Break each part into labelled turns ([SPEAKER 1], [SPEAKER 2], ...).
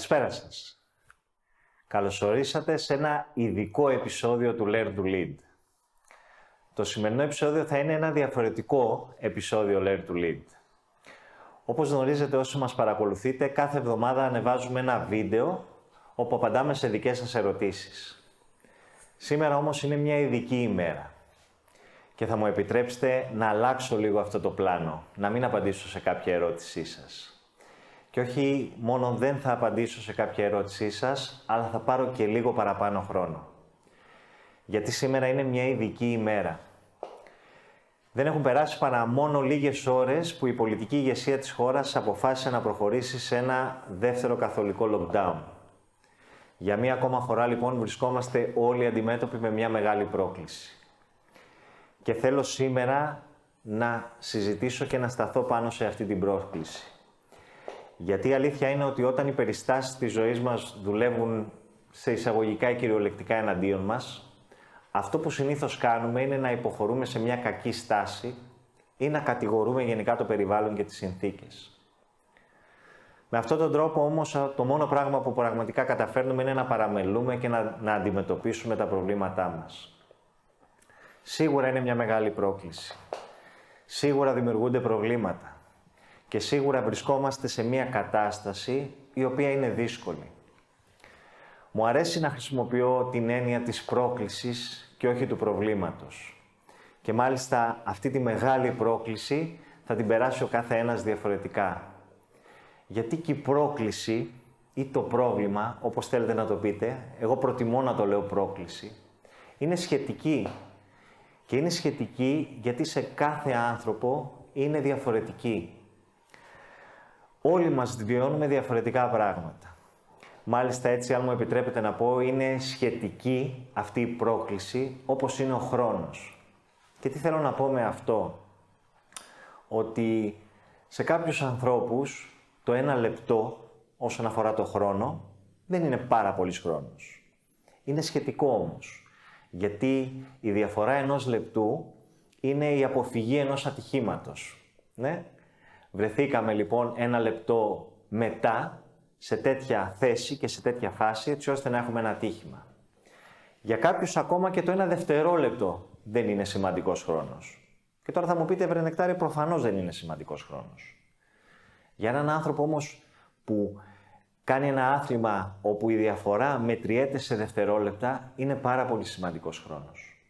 [SPEAKER 1] Καλησπέρα σας. Καλωσορίσατε σε ένα ειδικό επεισόδιο του Learn to Lead. Το σημερινό επεισόδιο θα είναι ένα διαφορετικό επεισόδιο Learn to Lead. Όπως γνωρίζετε όσοι μας παρακολουθείτε, κάθε εβδομάδα ανεβάζουμε ένα βίντεο όπου απαντάμε σε δικές σας ερωτήσεις. Σήμερα όμως είναι μια ειδική ημέρα και θα μου επιτρέψετε να αλλάξω λίγο αυτό το πλάνο, να μην απαντήσω σε κάποια ερώτησή σας. Και όχι μόνο δεν θα απαντήσω σε κάποια ερώτησή σας, αλλά θα πάρω και λίγο παραπάνω χρόνο. Γιατί σήμερα είναι μια ειδική ημέρα. Δεν έχουν περάσει παρά μόνο λίγες ώρες που η πολιτική ηγεσία της χώρας αποφάσισε να προχωρήσει σε ένα δεύτερο καθολικό lockdown. Για μία ακόμα φορά λοιπόν βρισκόμαστε όλοι αντιμέτωποι με μια μεγάλη πρόκληση. Και θέλω σήμερα να συζητήσω και να σταθώ πάνω σε αυτή την πρόκληση. Γιατί η αλήθεια είναι ότι όταν οι περιστάσεις της ζωής μας δουλεύουν σε εισαγωγικά ή κυριολεκτικά εναντίον μας, αυτό που συνήθως κάνουμε είναι να υποχωρούμε σε μια κακή στάση ή να κατηγορούμε γενικά το περιβάλλον και τις συνθήκες. Με αυτόν τον τρόπο όμως το μόνο πράγμα που πραγματικά καταφέρνουμε είναι να παραμελούμε και να, να αντιμετωπίσουμε τα προβλήματά μας. Σίγουρα είναι μια μεγάλη πρόκληση. Σίγουρα δημιουργούνται προβλήματα και σίγουρα βρισκόμαστε σε μια κατάσταση η οποία είναι δύσκολη. Μου αρέσει να χρησιμοποιώ την έννοια της πρόκλησης και όχι του προβλήματος. Και μάλιστα αυτή τη μεγάλη πρόκληση θα την περάσει ο κάθε ένας διαφορετικά. Γιατί και η πρόκληση ή το πρόβλημα, όπως θέλετε να το πείτε, εγώ προτιμώ να το λέω πρόκληση, είναι σχετική. Και είναι σχετική γιατί σε κάθε άνθρωπο είναι διαφορετική. Όλοι μας βιώνουμε διαφορετικά πράγματα. Μάλιστα έτσι, αν μου επιτρέπετε να πω, είναι σχετική αυτή η πρόκληση, όπως είναι ο χρόνος. Και τι θέλω να πω με αυτό; Ότι σε κάποιους ανθρώπους το ένα λεπτό όσον αφορά το χρόνο δεν είναι πάρα πολύς χρόνος. Είναι σχετικό όμως. Γιατί η διαφορά ενός λεπτού είναι η αποφυγή ενός ατυχήματος. Ναι, Βρεθήκαμε λοιπόν ένα λεπτό μετά σε τέτοια θέση και σε τέτοια φάση έτσι ώστε να έχουμε ένα τύχημα. Για κάποιους ακόμα και το ένα δευτερόλεπτο δεν είναι σημαντικός χρόνος. Και τώρα θα μου πείτε, βρε νεκτάρι, προφανώς δεν είναι σημαντικός χρόνος. Για έναν άνθρωπο όμως που κάνει ένα άθλημα όπου η διαφορά μετριέται σε δευτερόλεπτα, είναι πάρα πολύ σημαντικός χρόνος.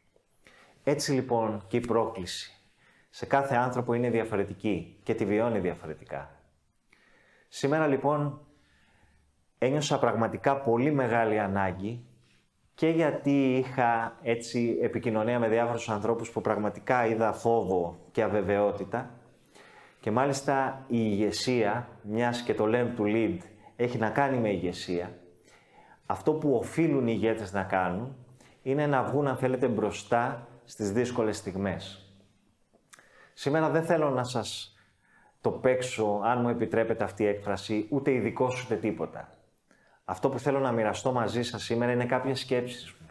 [SPEAKER 1] Έτσι λοιπόν και η πρόκληση σε κάθε άνθρωπο είναι διαφορετική και τη βιώνει διαφορετικά. Σήμερα λοιπόν ένιωσα πραγματικά πολύ μεγάλη ανάγκη και γιατί είχα έτσι επικοινωνία με διάφορους ανθρώπους που πραγματικά είδα φόβο και αβεβαιότητα και μάλιστα η ηγεσία, μιας και το λέμε του lead, έχει να κάνει με ηγεσία. Αυτό που οφείλουν οι ηγέτες να κάνουν είναι να βγουν αν θέλετε μπροστά στις δύσκολες στιγμές. Σήμερα δεν θέλω να σας το παίξω, αν μου επιτρέπετε αυτή η έκφραση, ούτε ειδικό ούτε τίποτα. Αυτό που θέλω να μοιραστώ μαζί σας σήμερα είναι κάποιες σκέψεις μου.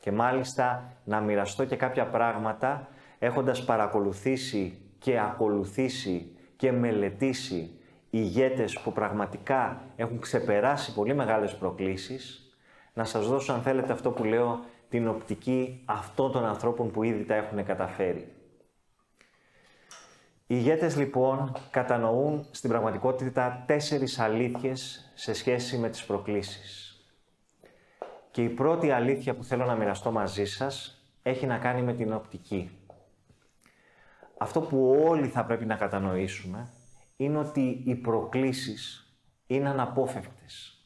[SPEAKER 1] Και μάλιστα να μοιραστώ και κάποια πράγματα έχοντας παρακολουθήσει και ακολουθήσει και μελετήσει ηγέτες που πραγματικά έχουν ξεπεράσει πολύ μεγάλες προκλήσεις, να σας δώσω αν θέλετε αυτό που λέω την οπτική αυτών των ανθρώπων που ήδη τα έχουν καταφέρει. Οι ηγέτες λοιπόν κατανοούν στην πραγματικότητα τέσσερις αλήθειες σε σχέση με τις προκλήσεις. Και η πρώτη αλήθεια που θέλω να μοιραστώ μαζί σας έχει να κάνει με την οπτική. Αυτό που όλοι θα πρέπει να κατανοήσουμε είναι ότι οι προκλήσεις είναι αναπόφευκτες.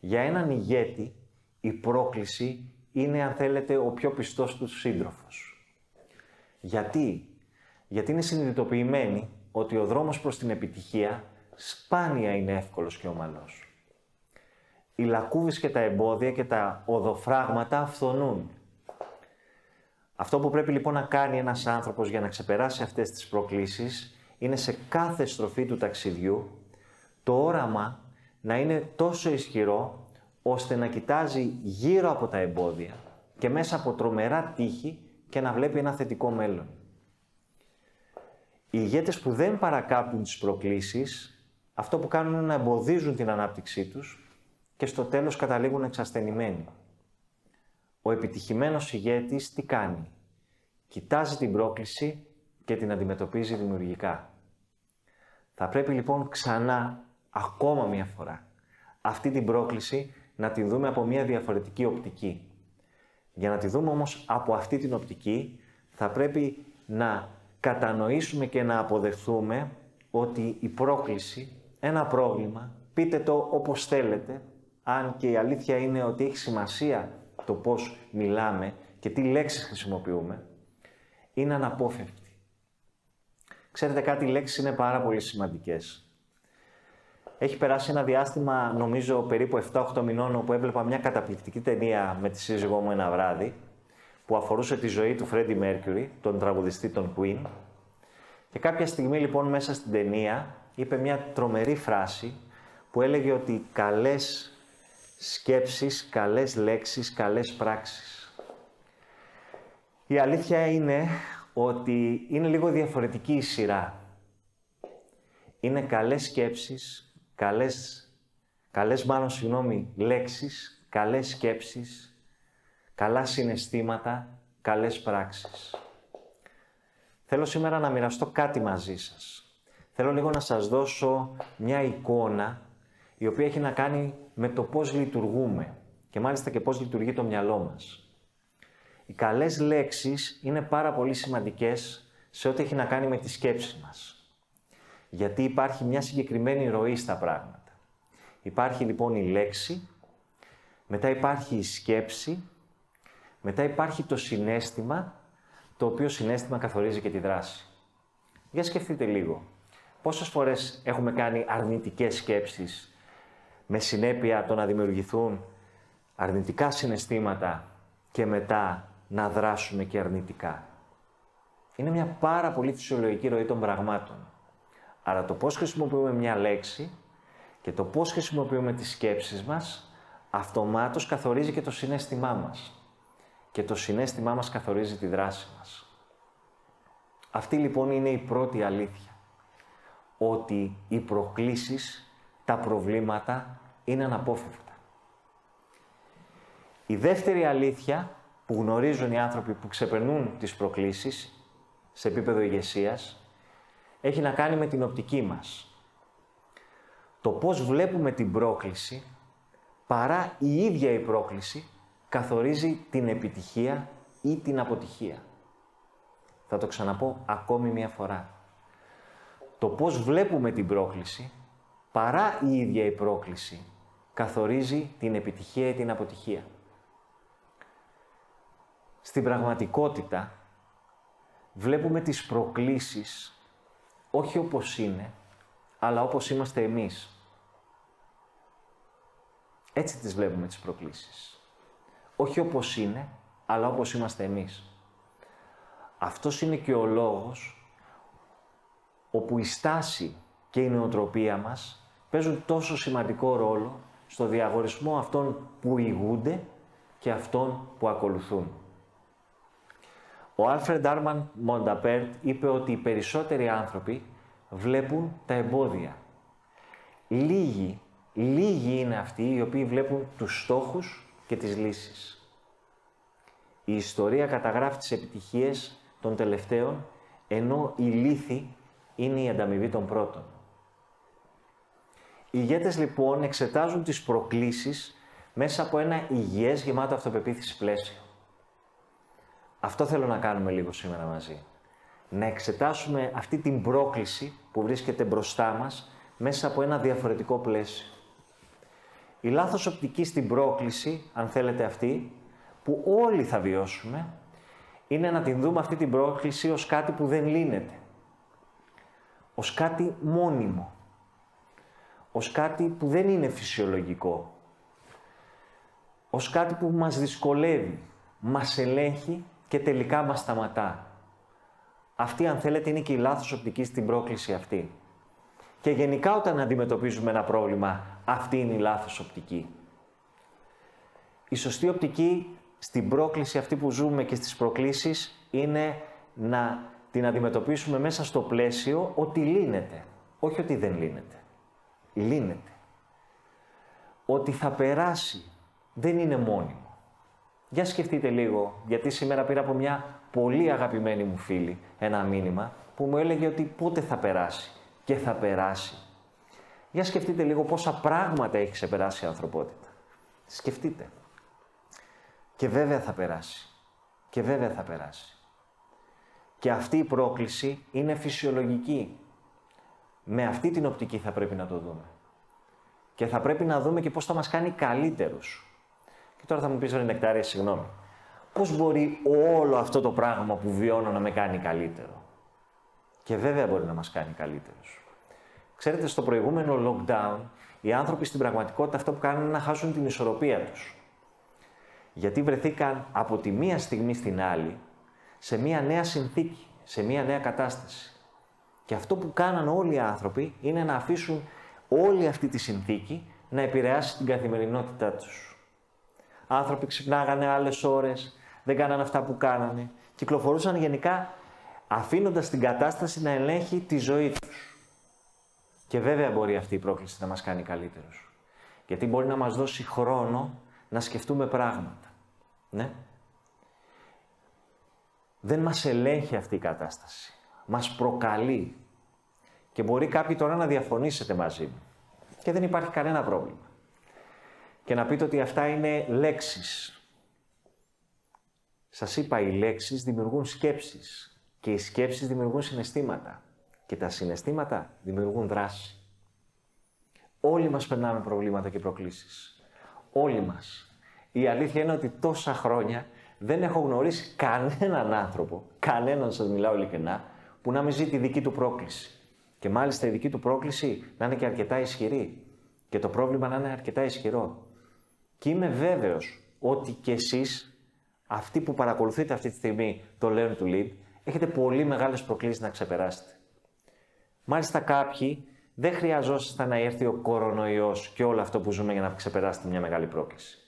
[SPEAKER 1] Για έναν ηγέτη η πρόκληση είναι αν θέλετε ο πιο πιστός του σύντροφος. Γιατί; Γιατί είναι συνειδητοποιημένοι ότι ο δρόμος προς την επιτυχία σπάνια είναι εύκολος και ομαλός. Οι λακκούβες και τα εμπόδια και τα οδοφράγματα αυθονούν. Αυτό που πρέπει λοιπόν να κάνει ένας άνθρωπος για να ξεπεράσει αυτές τις προκλήσεις είναι σε κάθε στροφή του ταξιδιού το όραμα να είναι τόσο ισχυρό ώστε να κοιτάζει γύρω από τα εμπόδια και μέσα από τρομερά τύχη και να βλέπει ένα θετικό μέλλον. Οι ηγέτες που δεν παρακάπτουν τις προκλήσεις αυτό που κάνουν είναι να εμποδίζουν την ανάπτυξή τους και στο τέλος καταλήγουν εξασθενημένοι. Ο επιτυχημένος ηγέτης τι κάνει; Κοιτάζει την πρόκληση και την αντιμετωπίζει δημιουργικά. Θα πρέπει λοιπόν ξανά, ακόμα μία φορά, αυτή την πρόκληση να την δούμε από μία διαφορετική οπτική. Για να τη δούμε όμως από αυτή την οπτική, θα πρέπει να κατανοήσουμε και να αποδεχθούμε ότι η πρόκληση, ένα πρόβλημα, πείτε το όπως θέλετε, αν και η αλήθεια είναι ότι έχει σημασία το πώς μιλάμε και τι λέξεις χρησιμοποιούμε, είναι αναπόφευκτη. Ξέρετε κάτι, οι λέξεις είναι πάρα πολύ σημαντικές. Έχει περάσει ένα διάστημα, νομίζω περίπου 7-8 μηνών, όπου έβλεπα μια καταπληκτική ταινία με τη σύζυγό μου ένα βράδυ, που αφορούσε τη ζωή του Freddie Mercury, τον τραγουδιστή των Queen. Και κάποια στιγμή λοιπόν μέσα στην ταινία είπε μια τρομερή φράση που έλεγε ότι καλές σκέψεις, καλές λέξεις, καλές πράξεις. Η αλήθεια είναι ότι είναι λίγο διαφορετική η σειρά. Είναι καλές σκέψεις, καλές, καλές μάλλον συγγνώμη, λέξεις, καλές σκέψεις, καλά συναισθήματα, καλές πράξεις. Θέλω σήμερα να μοιραστώ κάτι μαζί σας. Θέλω λίγο να σας δώσω μια εικόνα η οποία έχει να κάνει με το πώς λειτουργούμε και μάλιστα και πώς λειτουργεί το μυαλό μας. Οι καλές λέξεις είναι πάρα πολύ σημαντικές σε ό,τι έχει να κάνει με τη σκέψη μας. Γιατί υπάρχει μια συγκεκριμένη ροή στα πράγματα. Υπάρχει λοιπόν η λέξη, μετά υπάρχει η σκέψη, μετά υπάρχει το συνέστημα, το οποίο συνέστημα καθορίζει και τη δράση. Για σκεφτείτε λίγο. Πόσες φορές έχουμε κάνει αρνητικές σκέψεις με συνέπεια το να δημιουργηθούν αρνητικά συναισθήματα και μετά να δράσουμε και αρνητικά. Είναι μια πάρα πολύ φυσιολογική ροή των πραγμάτων. Άρα το πώς χρησιμοποιούμε μια λέξη και το πώς χρησιμοποιούμε τις σκέψεις μας αυτομάτως καθορίζει και το συνέστημά μας. Και το συνέστημά μας καθορίζει τη δράση μας. Αυτή λοιπόν είναι η πρώτη αλήθεια. Ότι οι προκλήσεις, τα προβλήματα είναι αναπόφευκτα. Η δεύτερη αλήθεια που γνωρίζουν οι άνθρωποι που ξεπερνούν τις προκλήσεις σε επίπεδο ηγεσίας έχει να κάνει με την οπτική μας. Το πώς βλέπουμε την πρόκληση παρά η ίδια η πρόκληση καθορίζει την επιτυχία ή την αποτυχία. Θα το ξαναπώ ακόμη μία φορά. Το πώς βλέπουμε την πρόκληση παρά η ίδια η πρόκληση καθορίζει την επιτυχία ή την αποτυχία. Στην πραγματικότητα, βλέπουμε τις προκλήσεις όχι όπως είναι, αλλά όπως είμαστε εμείς. Έτσι τις βλέπουμε τις προκλήσεις. Όχι όπως είναι, αλλά όπως είμαστε εμείς. Αυτός είναι και ο λόγος όπου η στάση και η νοοτροπία μας παίζουν τόσο σημαντικό ρόλο στο διαγορισμό αυτών που ηγούνται και αυτών που ακολουθούν. Ο Άλφρεντ Άρμαν Μονταπέρτ είπε ότι οι περισσότεροι άνθρωποι βλέπουν τα εμπόδια. Λίγοι, λίγοι είναι αυτοί οι οποίοι βλέπουν τους στόχους και τις λύσεις. Η ιστορία καταγράφει τις επιτυχίες των τελευταίων, ενώ η λύθη είναι η ανταμοιβή των πρώτων. Οι ηγέτες λοιπόν εξετάζουν τις προκλήσεις μέσα από ένα υγιές γεμάτο αυτοπεποίθηση πλαίσιο. Αυτό θέλω να κάνουμε λίγο σήμερα μαζί. Να εξετάσουμε αυτή την πρόκληση που βρίσκεται μπροστά μας μέσα από ένα διαφορετικό πλαίσιο. Η λάθος οπτική στην πρόκληση, αν θέλετε αυτή, που όλοι θα βιώσουμε, είναι να την δούμε αυτή την πρόκληση ως κάτι που δεν λύνεται. Ως κάτι μόνιμο. Ως κάτι που δεν είναι φυσιολογικό. Ως κάτι που μας δυσκολεύει, μας ελέγχει και τελικά μας σταματά. Αυτή, αν θέλετε, είναι και η λάθος οπτική στην πρόκληση αυτή. Και γενικά όταν αντιμετωπίζουμε ένα πρόβλημα, αυτή είναι η λάθος οπτική. Η σωστή οπτική στην πρόκληση αυτή που ζούμε και στις προκλήσεις είναι να την αντιμετωπίσουμε μέσα στο πλαίσιο ότι λύνεται, όχι ότι δεν λύνεται. λύνεται. Ότι θα περάσει δεν είναι μόνιμο. Για σκεφτείτε λίγο, γιατί σήμερα πήρα από μια πολύ αγαπημένη μου φίλη ένα μήνυμα που μου έλεγε ότι πότε θα περάσει και θα περάσει. Για σκεφτείτε λίγο πόσα πράγματα έχει ξεπεράσει η ανθρωπότητα. Σκεφτείτε. Και βέβαια θα περάσει. Και βέβαια θα περάσει. Και αυτή η πρόκληση είναι φυσιολογική. Με αυτή την οπτική θα πρέπει να το δούμε. Και θα πρέπει να δούμε και πώς θα μας κάνει καλύτερους. Και τώρα θα μου πεις, ρε Νεκτάρια, συγγνώμη. Πώς μπορεί όλο αυτό το πράγμα που βιώνω να με κάνει καλύτερο; Και βέβαια μπορεί να μας κάνει καλύτερους. Ξέρετε, στο προηγούμενο lockdown, οι άνθρωποι στην πραγματικότητα αυτό που κάνουν είναι να χάσουν την ισορροπία τους. Γιατί βρεθήκαν από τη μία στιγμή στην άλλη σε μία νέα συνθήκη, σε μία νέα κατάσταση. Και αυτό που κάναν όλοι οι άνθρωποι είναι να αφήσουν όλη αυτή τη συνθήκη να επηρεάσει την καθημερινότητά τους. Άνθρωποι ξυπνάγανε άλλες ώρες, δεν κάνανε αυτά που κάνανε, κυκλοφορούσαν γενικά αφήνοντας την κατάσταση να ελέγχει τη ζωή τους. Και βέβαια μπορεί αυτή η πρόκληση να μας κάνει καλύτερους. Γιατί μπορεί να μας δώσει χρόνο να σκεφτούμε πράγματα. Ναι. Δεν μας ελέγχει αυτή η κατάσταση. Μας προκαλεί. Και μπορεί κάποιοι τώρα να διαφωνήσετε μαζί μου. Και δεν υπάρχει κανένα πρόβλημα. Και να πείτε ότι αυτά είναι λέξεις. Σας είπα, οι λέξεις δημιουργούν σκέψεις. Και οι σκέψεις δημιουργούν συναισθήματα. Και τα συναισθήματα δημιουργούν δράση. Όλοι μας περνάμε προβλήματα και προκλήσεις. Όλοι μας. Η αλήθεια είναι ότι τόσα χρόνια δεν έχω γνωρίσει κανέναν άνθρωπο, κανέναν σας μιλάω ειλικρινά, που να μην ζει τη δική του πρόκληση. Και μάλιστα η δική του πρόκληση να είναι και αρκετά ισχυρή. Και το πρόβλημα να είναι αρκετά ισχυρό. Και είμαι βέβαιος ότι κι εσείς, αυτοί που παρακολουθείτε αυτή τη στιγμή το Learn to Lead, έχετε πολύ μεγάλες προκλήσεις να ξεπεράσετε. Μάλιστα κάποιοι δεν χρειαζόσασταν να έρθει ο κορονοϊός και όλο αυτό που ζούμε για να ξεπεράσετε μια μεγάλη πρόκληση.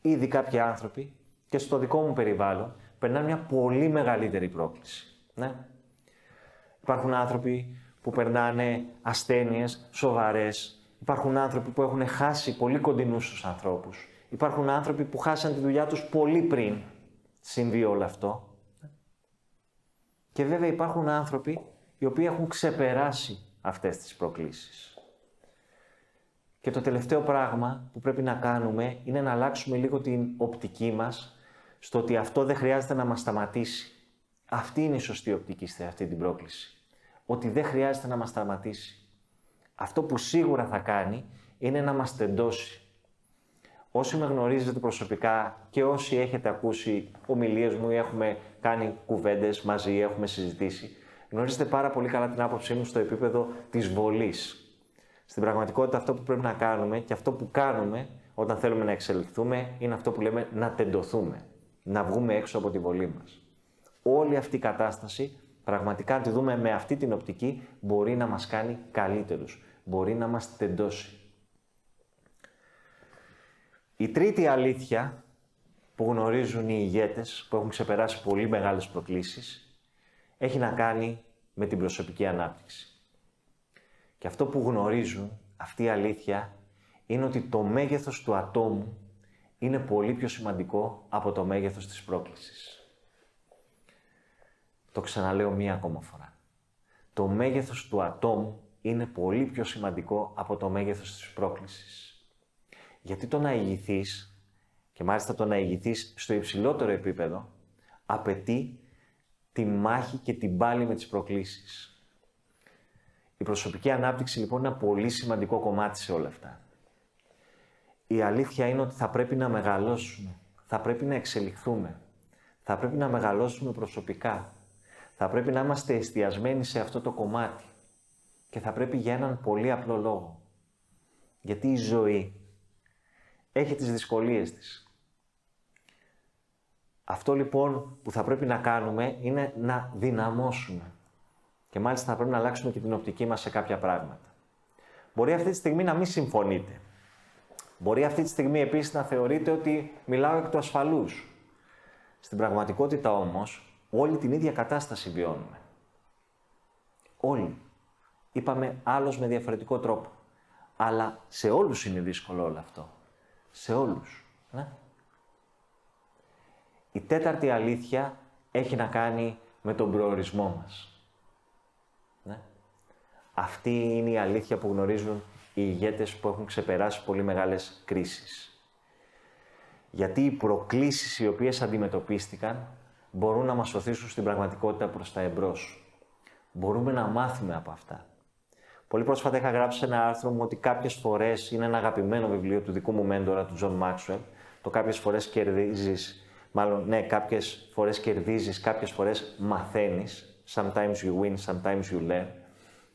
[SPEAKER 1] Ήδη κάποιοι άνθρωποι και στο δικό μου περιβάλλον περνάνε μια πολύ μεγαλύτερη πρόκληση. Ναι. Υπάρχουν άνθρωποι που περνάνε ασθένειες σοβαρές. Υπάρχουν άνθρωποι που έχουν χάσει πολύ κοντινούς τους ανθρώπους. Υπάρχουν άνθρωποι που χάσαν τη δουλειά τους πολύ πριν συμβεί όλο αυτό. Και βέβαια υπάρχουν άνθρωποι οι οποίοι έχουν ξεπεράσει αυτές τις προκλήσεις. Και το τελευταίο πράγμα που πρέπει να κάνουμε είναι να αλλάξουμε λίγο την οπτική μας στο ότι αυτό δεν χρειάζεται να μας σταματήσει. Αυτή είναι η σωστή οπτική σε αυτή την πρόκληση. Ότι δεν χρειάζεται να μας σταματήσει. Αυτό που σίγουρα θα κάνει είναι να μας τεντώσει. Όσοι με γνωρίζετε προσωπικά και όσοι έχετε ακούσει ομιλίες μου ή έχουμε κάνει κουβέντες μαζί, έχουμε συζητήσει, γνωρίζετε πάρα πολύ καλά την άποψή μου στο επίπεδο της βολής. Στην πραγματικότητα αυτό που πρέπει να κάνουμε και αυτό που κάνουμε όταν θέλουμε να εξελιχθούμε είναι αυτό που λέμε να τεντωθούμε να βγούμε έξω από τη βολή μας. Όλη αυτή η κατάσταση, πραγματικά αν τη δούμε με αυτή την οπτική, μπορεί να μας κάνει καλύτερους. Μπορεί να μας τεντώσει. Η τρίτη αλήθεια που γνωρίζουν οι ηγέτες, που έχουν ξεπεράσει πολύ μεγάλες προκλήσεις, έχει να κάνει με την προσωπική ανάπτυξη. Και αυτό που γνωρίζουν, αυτή η αλήθεια, είναι ότι το μέγεθος του ατόμου είναι πολύ πιο σημαντικό από το μέγεθος της πρόκλησης. Το ξαναλέω μία ακόμα φορά. Το μέγεθος του ατόμου είναι πολύ πιο σημαντικό από το μέγεθος της πρόκλησης. Γιατί το να ηγηθείς, και μάλιστα το να ηγηθείς στο υψηλότερο επίπεδο, απαιτεί τη μάχη και την πάλη με τις προκλήσεις. Η προσωπική ανάπτυξη λοιπόν είναι ένα πολύ σημαντικό κομμάτι σε όλα αυτά η αλήθεια είναι ότι θα πρέπει να μεγαλώσουμε, θα πρέπει να εξελιχθούμε, θα πρέπει να μεγαλώσουμε προσωπικά, θα πρέπει να είμαστε εστιασμένοι σε αυτό το κομμάτι και θα πρέπει για έναν πολύ απλό λόγο. Γιατί η ζωή έχει τις δυσκολίες της. Αυτό λοιπόν που θα πρέπει να κάνουμε είναι να δυναμώσουμε. Και μάλιστα θα πρέπει να αλλάξουμε και την οπτική μας σε κάποια πράγματα. Μπορεί αυτή τη στιγμή να μην συμφωνείτε. Μπορεί αυτή τη στιγμή επίσης να θεωρείτε ότι μιλάω εκ του ασφαλούς. Στην πραγματικότητα όμως, όλη την ίδια κατάσταση βιώνουμε. Όλοι. Είπαμε άλλος με διαφορετικό τρόπο. Αλλά σε όλους είναι δύσκολο όλο αυτό. Σε όλους. Ναι. Η τέταρτη αλήθεια έχει να κάνει με τον προορισμό μας. Ναι. Αυτή είναι η αλήθεια που γνωρίζουν οι ηγέτες που έχουν ξεπεράσει πολύ μεγάλες κρίσεις. Γιατί οι προκλήσεις οι οποίες αντιμετωπίστηκαν μπορούν να μας ωθήσουν στην πραγματικότητα προς τα εμπρός. Μπορούμε να μάθουμε από αυτά. Πολύ πρόσφατα είχα γράψει ένα άρθρο μου ότι κάποιες φορές είναι ένα αγαπημένο βιβλίο του δικού μου μέντορα, του Τζον Μάξουελ, το κάποιες φορές κερδίζεις, μάλλον ναι, κάποιες φορές κερδίζεις, κάποιες φορές μαθαίνεις, sometimes you win, sometimes you learn,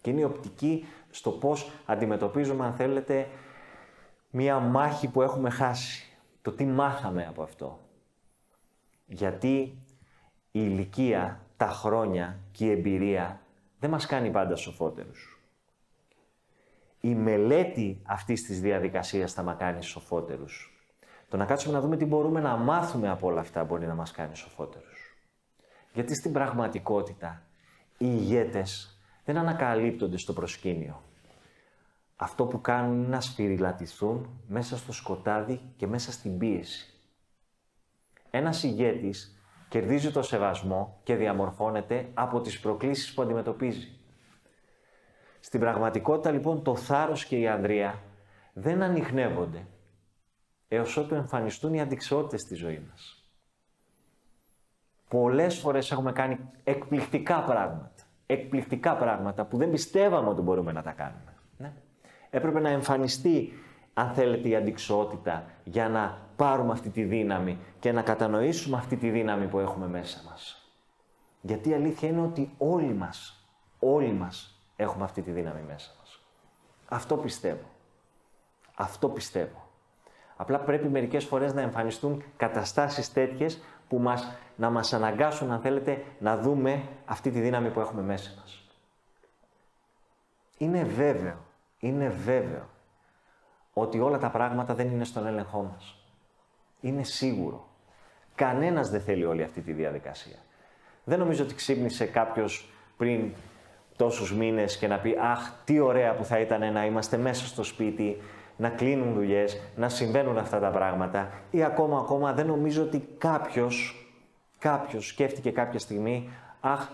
[SPEAKER 1] και είναι η οπτική στο πώς αντιμετωπίζουμε, αν θέλετε, μία μάχη που έχουμε χάσει. Το τι μάθαμε από αυτό. Γιατί η ηλικία, τα χρόνια και η εμπειρία δεν μας κάνει πάντα σοφότερους. Η μελέτη αυτής της διαδικασίας θα μας κάνει σοφότερους. Το να κάτσουμε να δούμε τι μπορούμε να μάθουμε από όλα αυτά μπορεί να μας κάνει σοφότερους. Γιατί στην πραγματικότητα οι ηγέτες δεν ανακαλύπτονται στο προσκήνιο. Αυτό που κάνουν είναι να σφυριλατηθούν μέσα στο σκοτάδι και μέσα στην πίεση. Ένας ηγέτης κερδίζει το σεβασμό και διαμορφώνεται από τις προκλήσεις που αντιμετωπίζει. Στην πραγματικότητα λοιπόν το θάρρος και η ανδρεία δεν ανοιχνεύονται έως ότου εμφανιστούν οι αντικσότητες στη ζωή μας. Πολλές φορές έχουμε κάνει εκπληκτικά πράγματα. Εκπληκτικά πράγματα που δεν πιστεύαμε ότι μπορούμε να τα κάνουμε. Ναι. Έπρεπε να εμφανιστεί, αν θέλετε, η αντικσότητα για να πάρουμε αυτή τη δύναμη και να κατανοήσουμε αυτή τη δύναμη που έχουμε μέσα μας. Γιατί η αλήθεια είναι ότι όλοι μας, όλοι μας έχουμε αυτή τη δύναμη μέσα μας. Αυτό πιστεύω. Αυτό πιστεύω. Απλά πρέπει μερικές φορές να εμφανιστούν καταστάσεις τέτοιες που μας, να μας αναγκάσουν, αν θέλετε, να δούμε αυτή τη δύναμη που έχουμε μέσα μας. Είναι βέβαιο, είναι βέβαιο ότι όλα τα πράγματα δεν είναι στον έλεγχό μας. Είναι σίγουρο. Κανένας δεν θέλει όλη αυτή τη διαδικασία. Δεν νομίζω ότι ξύπνησε κάποιος πριν τόσους μήνες και να πει «Αχ, τι ωραία που θα ήταν να είμαστε μέσα στο σπίτι, να κλείνουν δουλειές, να συμβαίνουν αυτά τα πράγματα» ή ακόμα, ακόμα δεν νομίζω ότι κάποιος, κάποιος σκέφτηκε κάποια στιγμή «Αχ,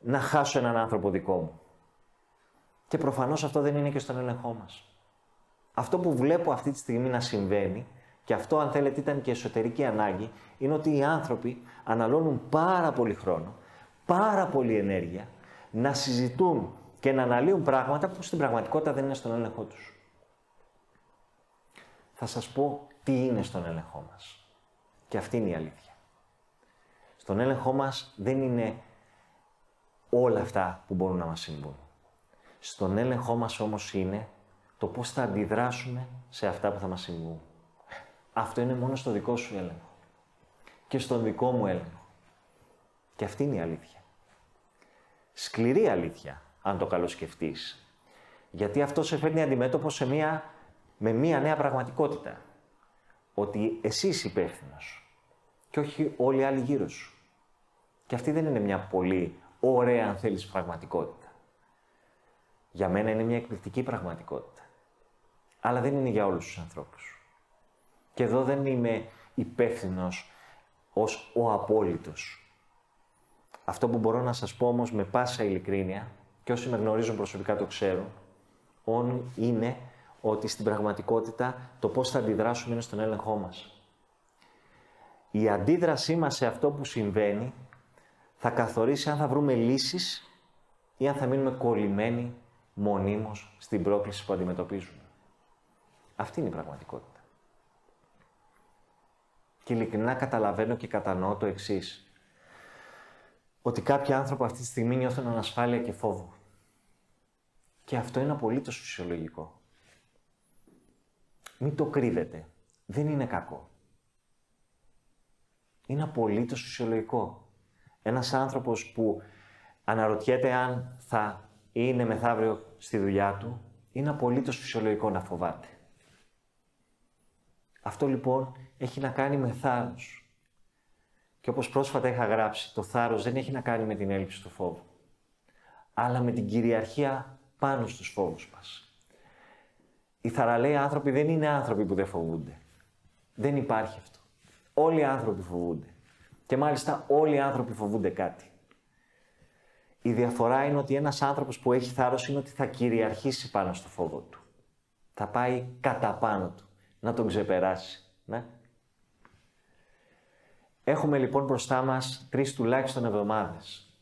[SPEAKER 1] να χάσω έναν άνθρωπο δικό μου». Και προφανώς αυτό δεν είναι και στον έλεγχό μας. Αυτό που βλέπω αυτή τη στιγμή να συμβαίνει και αυτό αν θέλετε ήταν και εσωτερική ανάγκη, είναι ότι οι άνθρωποι αναλώνουν πάρα πολύ χρόνο, πάρα πολύ ενέργεια να συζητούν και να αναλύουν πράγματα που στην πραγματικότητα δεν είναι στον έλεγχό τους. Θα σας πω τι είναι στον έλεγχό μας. Και αυτή είναι η αλήθεια. Στον έλεγχό μας δεν είναι όλα αυτά που μπορούν να μας συμβούν. Στον έλεγχό μας όμως είναι το πώς θα αντιδράσουμε σε αυτά που θα μας συμβούν. Αυτό είναι μόνο στο δικό σου έλεγχο. Και στον δικό μου έλεγχο. Και αυτή είναι η αλήθεια. Σκληρή αλήθεια, αν το καλοσκεφτείς. Γιατί αυτό σε φέρνει αντιμέτωπο σε μια, με μια νέα πραγματικότητα. Ότι εσύ είσαι υπεύθυνος και όχι όλοι οι άλλοι γύρω σου. Και αυτή δεν είναι μια πολύ ωραία, αν θέλεις, πραγματικότητα. Για μένα είναι μια εκπληκτική πραγματικότητα. Αλλά δεν είναι για όλους τους ανθρώπους. Και εδώ δεν είμαι υπεύθυνος ως ο απόλυτος. Αυτό που μπορώ να σας πω όμως με πάσα ειλικρίνεια, και όσοι με γνωρίζουν προσωπικά το ξέρουν, είναι ότι στην πραγματικότητα το πώς θα αντιδράσουμε είναι στον έλεγχό μας. Η αντίδρασή μας σε αυτό που συμβαίνει θα καθορίσει αν θα βρούμε λύσεις ή αν θα μείνουμε κολλημένοι μονίμως στην πρόκληση που αντιμετωπίζουμε. Αυτή είναι η πραγματικότητα. Και ειλικρινά καταλαβαίνω και κατανοώ το εξής. Ότι κάποιοι άνθρωποι αυτή τη στιγμή νιώθουν ανασφάλεια και φόβο. Και αυτό είναι απολύτως φυσιολογικό. Μην το κρύβετε. Δεν είναι κακό. Είναι απολύτως φυσιολογικό. Ένας άνθρωπος που αναρωτιέται αν θα είναι μεθαύριο στη δουλειά του, είναι απολύτως φυσιολογικό να φοβάται. Αυτό λοιπόν έχει να κάνει με θάρρος. Και όπως πρόσφατα είχα γράψει, το θάρρος δεν έχει να κάνει με την έλλειψη του φόβου, αλλά με την κυριαρχία πάνω στους φόβους μας. Οι θαραλέοι άνθρωποι δεν είναι άνθρωποι που δεν φοβούνται. Δεν υπάρχει αυτό. Όλοι οι άνθρωποι φοβούνται. Και μάλιστα όλοι οι άνθρωποι φοβούνται κάτι. Η διαφορά είναι ότι ένας άνθρωπος που έχει θάρρος είναι ότι θα κυριαρχήσει πάνω στο φόβο του. Θα πάει κατά πάνω του, να τον ξεπεράσει. Ναι. Έχουμε λοιπόν μπροστά μας τρεις τουλάχιστον εβδομάδες.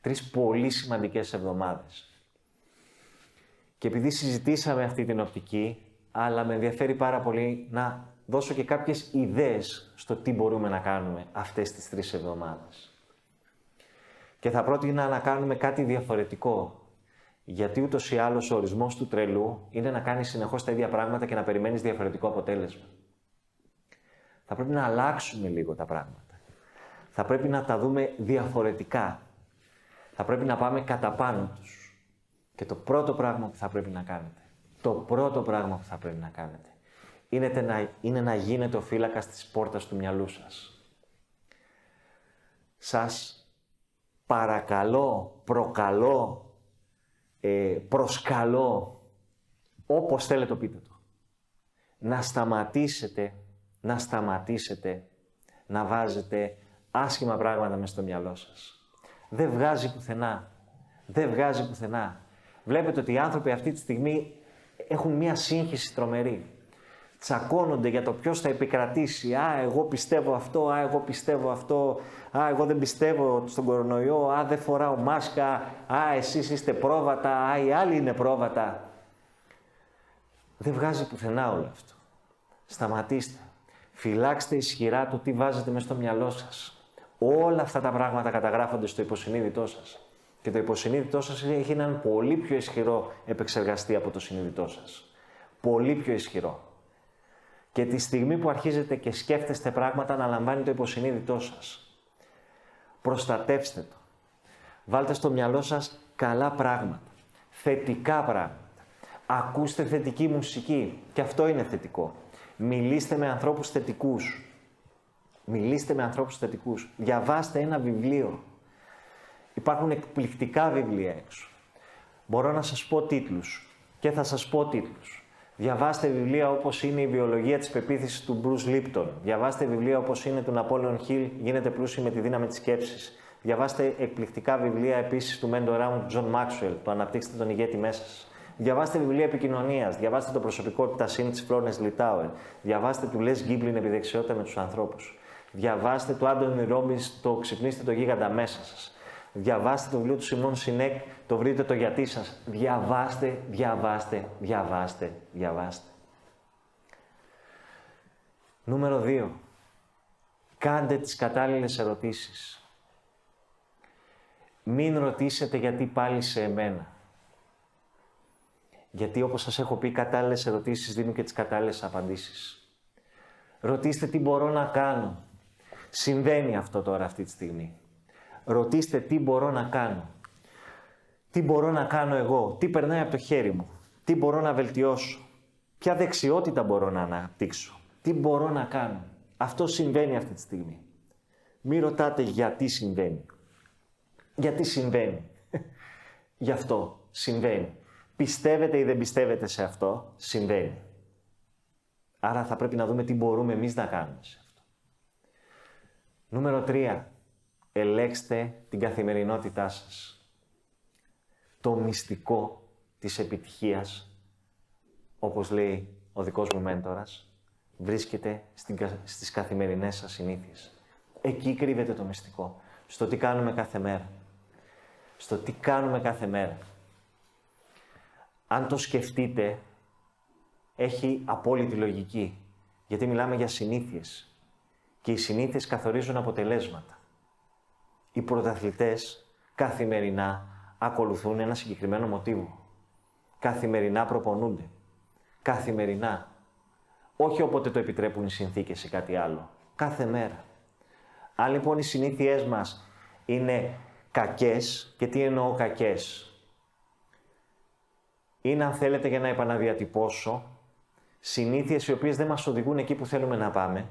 [SPEAKER 1] Τρεις πολύ σημαντικές εβδομάδες. Και επειδή συζητήσαμε αυτή την οπτική, αλλά με ενδιαφέρει πάρα πολύ να δώσω και κάποιες ιδέες στο τι μπορούμε να κάνουμε αυτές τις τρεις εβδομάδες. Και θα πρότεινα να κάνουμε κάτι διαφορετικό. Γιατί ούτως ή άλλως ο ορισμός του τρελού είναι να κάνεις συνεχώς τα ίδια πράγματα και να περιμένεις διαφορετικό αποτέλεσμα. Θα πρέπει να αλλάξουμε λίγο τα πράγματα. Θα πρέπει να τα δούμε διαφορετικά. Θα πρέπει να πάμε κατά πάνω τους. Και το πρώτο πράγμα που θα πρέπει να κάνετε, το πρώτο πράγμα που θα πρέπει να κάνετε, είναι να, είναι να γίνετε ο φύλακας της πόρτας του μυαλού σας. Σας παρακαλώ, προκαλώ, ε, προσκαλώ, όπως θέλετε το πείτε το. Να σταματήσετε, να σταματήσετε να βάζετε άσχημα πράγματα μέσα στο μυαλό σας. Δεν βγάζει πουθενά. Δεν βγάζει πουθενά. Βλέπετε ότι οι άνθρωποι αυτή τη στιγμή έχουν μία σύγχυση τρομερή τσακώνονται για το ποιος θα επικρατήσει. Α, εγώ πιστεύω αυτό, α, εγώ πιστεύω αυτό, α, εγώ δεν πιστεύω στον κορονοϊό, α, δεν φοράω μάσκα, α, εσείς είστε πρόβατα, α, οι άλλοι είναι πρόβατα. Δεν βγάζει πουθενά όλο αυτό. Σταματήστε. Φυλάξτε ισχυρά το τι βάζετε μέσα στο μυαλό σας. Όλα αυτά τα πράγματα καταγράφονται στο υποσυνείδητό σας. Και το υποσυνείδητό σας έχει έναν πολύ πιο ισχυρό επεξεργαστή από το συνείδητό σας. Πολύ πιο ισχυρό. Και τη στιγμή που αρχίζετε και σκέφτεστε πράγματα να λαμβάνει το υποσυνείδητό σας. Προστατεύστε το. Βάλτε στο μυαλό σας καλά πράγματα. Θετικά πράγματα. Ακούστε θετική μουσική. Και αυτό είναι θετικό. Μιλήστε με ανθρώπους θετικούς. Μιλήστε με ανθρώπους θετικούς. Διαβάστε ένα βιβλίο. Υπάρχουν εκπληκτικά βιβλία έξω. Μπορώ να σας πω τίτλους. Και θα σας πω τίτλους. Διαβάστε βιβλία όπως είναι η βιολογία της πεποίθησης του Bruce Lipton. Διαβάστε βιβλία όπως είναι του Napoleon Hill, Γίνεται πλούσιοι με τη δύναμη της σκέψης. Διαβάστε εκπληκτικά βιβλία επίσης του μέντορά μου, John Maxwell, το Αναπτύξτε τον ηγέτη μέσα σας. Διαβάστε βιβλία επικοινωνίας. Διαβάστε το προσωπικότητα σύν της Φλόρνε Λιτάουερ. Διαβάστε του Λε Γκίμπλιν επιδεξιότητα με τους ανθρώπους. Διαβάστε του Άντωνι Ρόμπιν το Ξυπνήστε το γίγαντα μέσα σας. Διαβάστε το βιβλίο του Σιμών Σινέκ, το βρείτε το γιατί σας. Διαβάστε, διαβάστε, διαβάστε, διαβάστε. Νούμερο 2. Κάντε τις κατάλληλες ερωτήσεις. Μην ρωτήσετε γιατί πάλι σε εμένα. Γιατί όπως σας έχω πει, κατάλληλες ερωτήσεις δίνουν και τις κατάλληλες απαντήσεις. Ρωτήστε τι μπορώ να κάνω. Συμβαίνει αυτό τώρα αυτή τη στιγμή. Ρωτήστε τι μπορώ να κάνω. Τι μπορώ να κάνω εγώ. Τι περνάει από το χέρι μου. Τι μπορώ να βελτιώσω. Ποια δεξιότητα μπορώ να αναπτύξω. Τι μπορώ να κάνω. Αυτό συμβαίνει αυτή τη στιγμή. Μην ρωτάτε γιατί συμβαίνει. Γιατί συμβαίνει. Γι' αυτό συμβαίνει. Πιστεύετε ή δεν πιστεύετε σε αυτό, συμβαίνει. Άρα θα πρέπει να δούμε τι μπορούμε εμείς να κάνουμε σε αυτό. Νούμερο 3 ελέγξτε την καθημερινότητά σας. Το μυστικό της επιτυχίας, όπως λέει ο δικός μου μέντορας, βρίσκεται στις καθημερινές σας συνήθειες. Εκεί κρύβεται το μυστικό. Στο τι κάνουμε κάθε μέρα. Στο τι κάνουμε κάθε μέρα. Αν το σκεφτείτε, έχει απόλυτη λογική. Γιατί μιλάμε για συνήθειες. Και οι συνήθειες καθορίζουν αποτελέσματα οι πρωταθλητές καθημερινά ακολουθούν ένα συγκεκριμένο μοτίβο. Καθημερινά προπονούνται. Καθημερινά. Όχι όποτε το επιτρέπουν οι συνθήκες ή κάτι άλλο. Κάθε μέρα. Αν λοιπόν οι συνήθειές μας είναι κακές, και τι εννοώ κακές, είναι αν θέλετε για να επαναδιατυπώσω, συνήθειες οι οποίες δεν μας οδηγούν εκεί που θέλουμε να πάμε,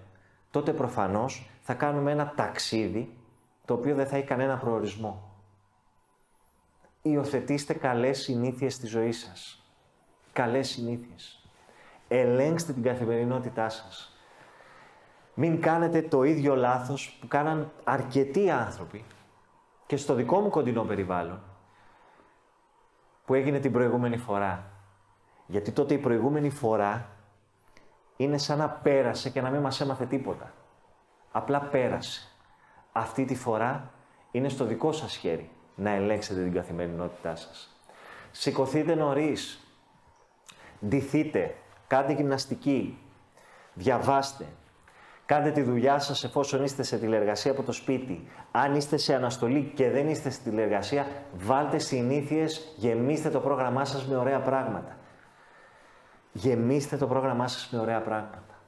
[SPEAKER 1] τότε προφανώς θα κάνουμε ένα ταξίδι το οποίο δεν θα έχει κανένα προορισμό. Υιοθετήστε καλές συνήθειες στη ζωή σας. Καλές συνήθειες. Ελέγξτε την καθημερινότητά σας. Μην κάνετε το ίδιο λάθος που κάναν αρκετοί άνθρωποι και στο δικό μου κοντινό περιβάλλον που έγινε την προηγούμενη φορά. Γιατί τότε η προηγούμενη φορά είναι σαν να πέρασε και να μην μας έμαθε τίποτα. Απλά πέρασε. Αυτή τη φορά είναι στο δικό σας χέρι να ελέγξετε την καθημερινότητά σας. Σηκωθείτε νωρίς, ντυθείτε, κάντε γυμναστική, διαβάστε, κάντε τη δουλειά σας εφόσον είστε σε τηλεργασία από το σπίτι. Αν είστε σε αναστολή και δεν είστε στη τηλεργασία, βάλτε συνήθειες, γεμίστε το πρόγραμμά σας με ωραία πράγματα. Γεμίστε το πρόγραμμά σας με ωραία πράγματα.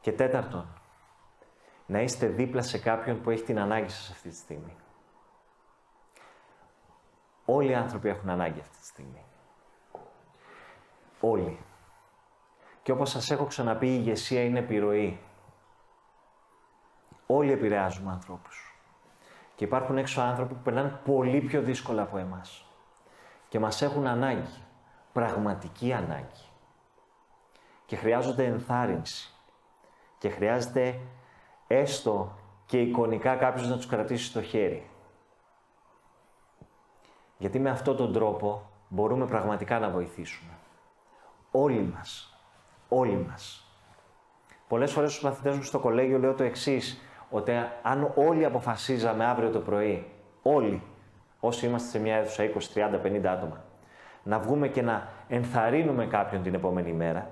[SPEAKER 1] Και τέταρτον, να είστε δίπλα σε κάποιον που έχει την ανάγκη σας αυτή τη στιγμή. Όλοι οι άνθρωποι έχουν ανάγκη αυτή τη στιγμή. Όλοι. Και όπως σας έχω ξαναπεί, η ηγεσία είναι επιρροή. Όλοι επηρεάζουμε ανθρώπους. Και υπάρχουν έξω άνθρωποι που περνάνε πολύ πιο δύσκολα από εμάς. Και μας έχουν ανάγκη. Πραγματική ανάγκη. Και χρειάζονται ενθάρρυνση. Και χρειάζεται έστω και εικονικά κάποιος να τους κρατήσει στο χέρι. Γιατί με αυτόν τον τρόπο μπορούμε πραγματικά να βοηθήσουμε. Όλοι μας. Όλοι μας. Πολλές φορές στους μαθητές μου στο κολέγιο λέω το εξής ότι αν όλοι αποφασίζαμε αύριο το πρωί, όλοι, όσοι είμαστε σε μια αίθουσα 20, 30, 50 άτομα, να βγούμε και να ενθαρρύνουμε κάποιον την επόμενη μέρα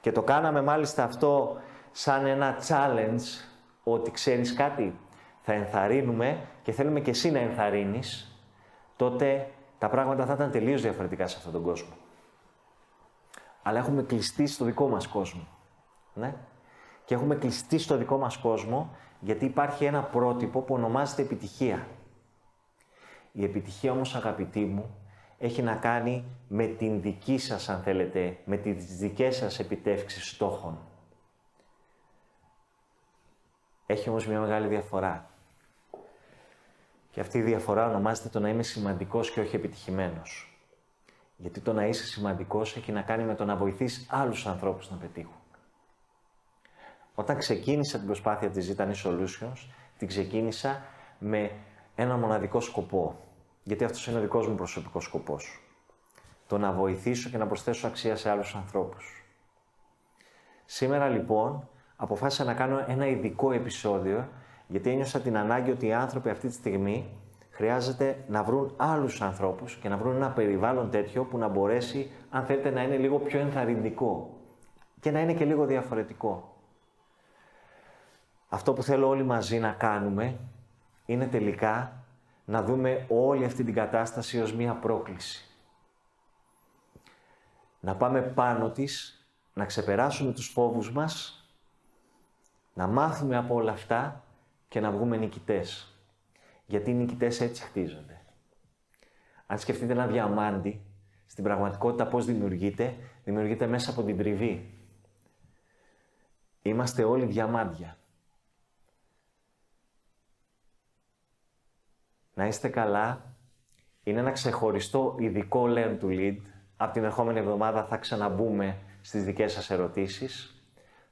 [SPEAKER 1] και το κάναμε μάλιστα αυτό σαν ένα challenge ότι ξέρεις κάτι, θα ενθαρρύνουμε και θέλουμε και εσύ να ενθαρρύνεις, τότε τα πράγματα θα ήταν τελείως διαφορετικά σε αυτόν τον κόσμο. Αλλά έχουμε κλειστεί στο δικό μας κόσμο. Ναι; Και έχουμε κλειστεί στο δικό μας κόσμο γιατί υπάρχει ένα πρότυπο που ονομάζεται επιτυχία. Η επιτυχία όμως, αγαπητοί μου, έχει να κάνει με την δική σας, αν θέλετε, με τις δικές σας επιτεύξεις στόχων. Έχει όμως μια μεγάλη διαφορά. Και αυτή η διαφορά ονομάζεται το να είμαι σημαντικός και όχι επιτυχημένος. Γιατί το να είσαι σημαντικός έχει να κάνει με το να βοηθείς άλλους ανθρώπους να πετύχουν. Όταν ξεκίνησα την προσπάθεια της Zitani Solutions, την ξεκίνησα με ένα μοναδικό σκοπό. Γιατί αυτός είναι ο δικός μου προσωπικός σκοπός. Το να βοηθήσω και να προσθέσω αξία σε άλλους ανθρώπους. Σήμερα λοιπόν αποφάσισα να κάνω ένα ειδικό επεισόδιο γιατί ένιωσα την ανάγκη ότι οι άνθρωποι αυτή τη στιγμή χρειάζεται να βρουν άλλους ανθρώπους και να βρουν ένα περιβάλλον τέτοιο που να μπορέσει, αν θέλετε, να είναι λίγο πιο ενθαρρυντικό και να είναι και λίγο διαφορετικό. Αυτό που θέλω όλοι μαζί να κάνουμε είναι τελικά να δούμε όλη αυτή την κατάσταση ως μία πρόκληση. Να πάμε πάνω της, να ξεπεράσουμε τους φόβους μας να μάθουμε από όλα αυτά και να βγούμε νικητές. Γιατί οι νικητές έτσι χτίζονται. Αν σκεφτείτε ένα διαμάντι, στην πραγματικότητα πώς δημιουργείται, δημιουργείται μέσα από την τριβή. Είμαστε όλοι διαμάντια. Να είστε καλά. Είναι ένα ξεχωριστό ειδικό Learn to Lead. Από την ερχόμενη εβδομάδα θα ξαναμπούμε στις δικές σας ερωτήσεις.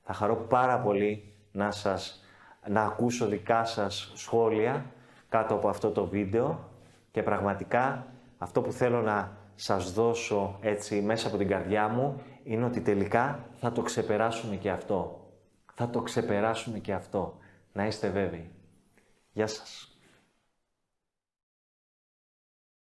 [SPEAKER 1] Θα χαρώ πάρα πολύ να, σας, να ακούσω δικά σας σχόλια κάτω από αυτό το βίντεο και πραγματικά αυτό που θέλω να σας δώσω έτσι μέσα από την καρδιά μου είναι ότι τελικά θα το ξεπεράσουμε και αυτό. Θα το ξεπεράσουμε και αυτό. Να είστε βέβαιοι. Γεια σας.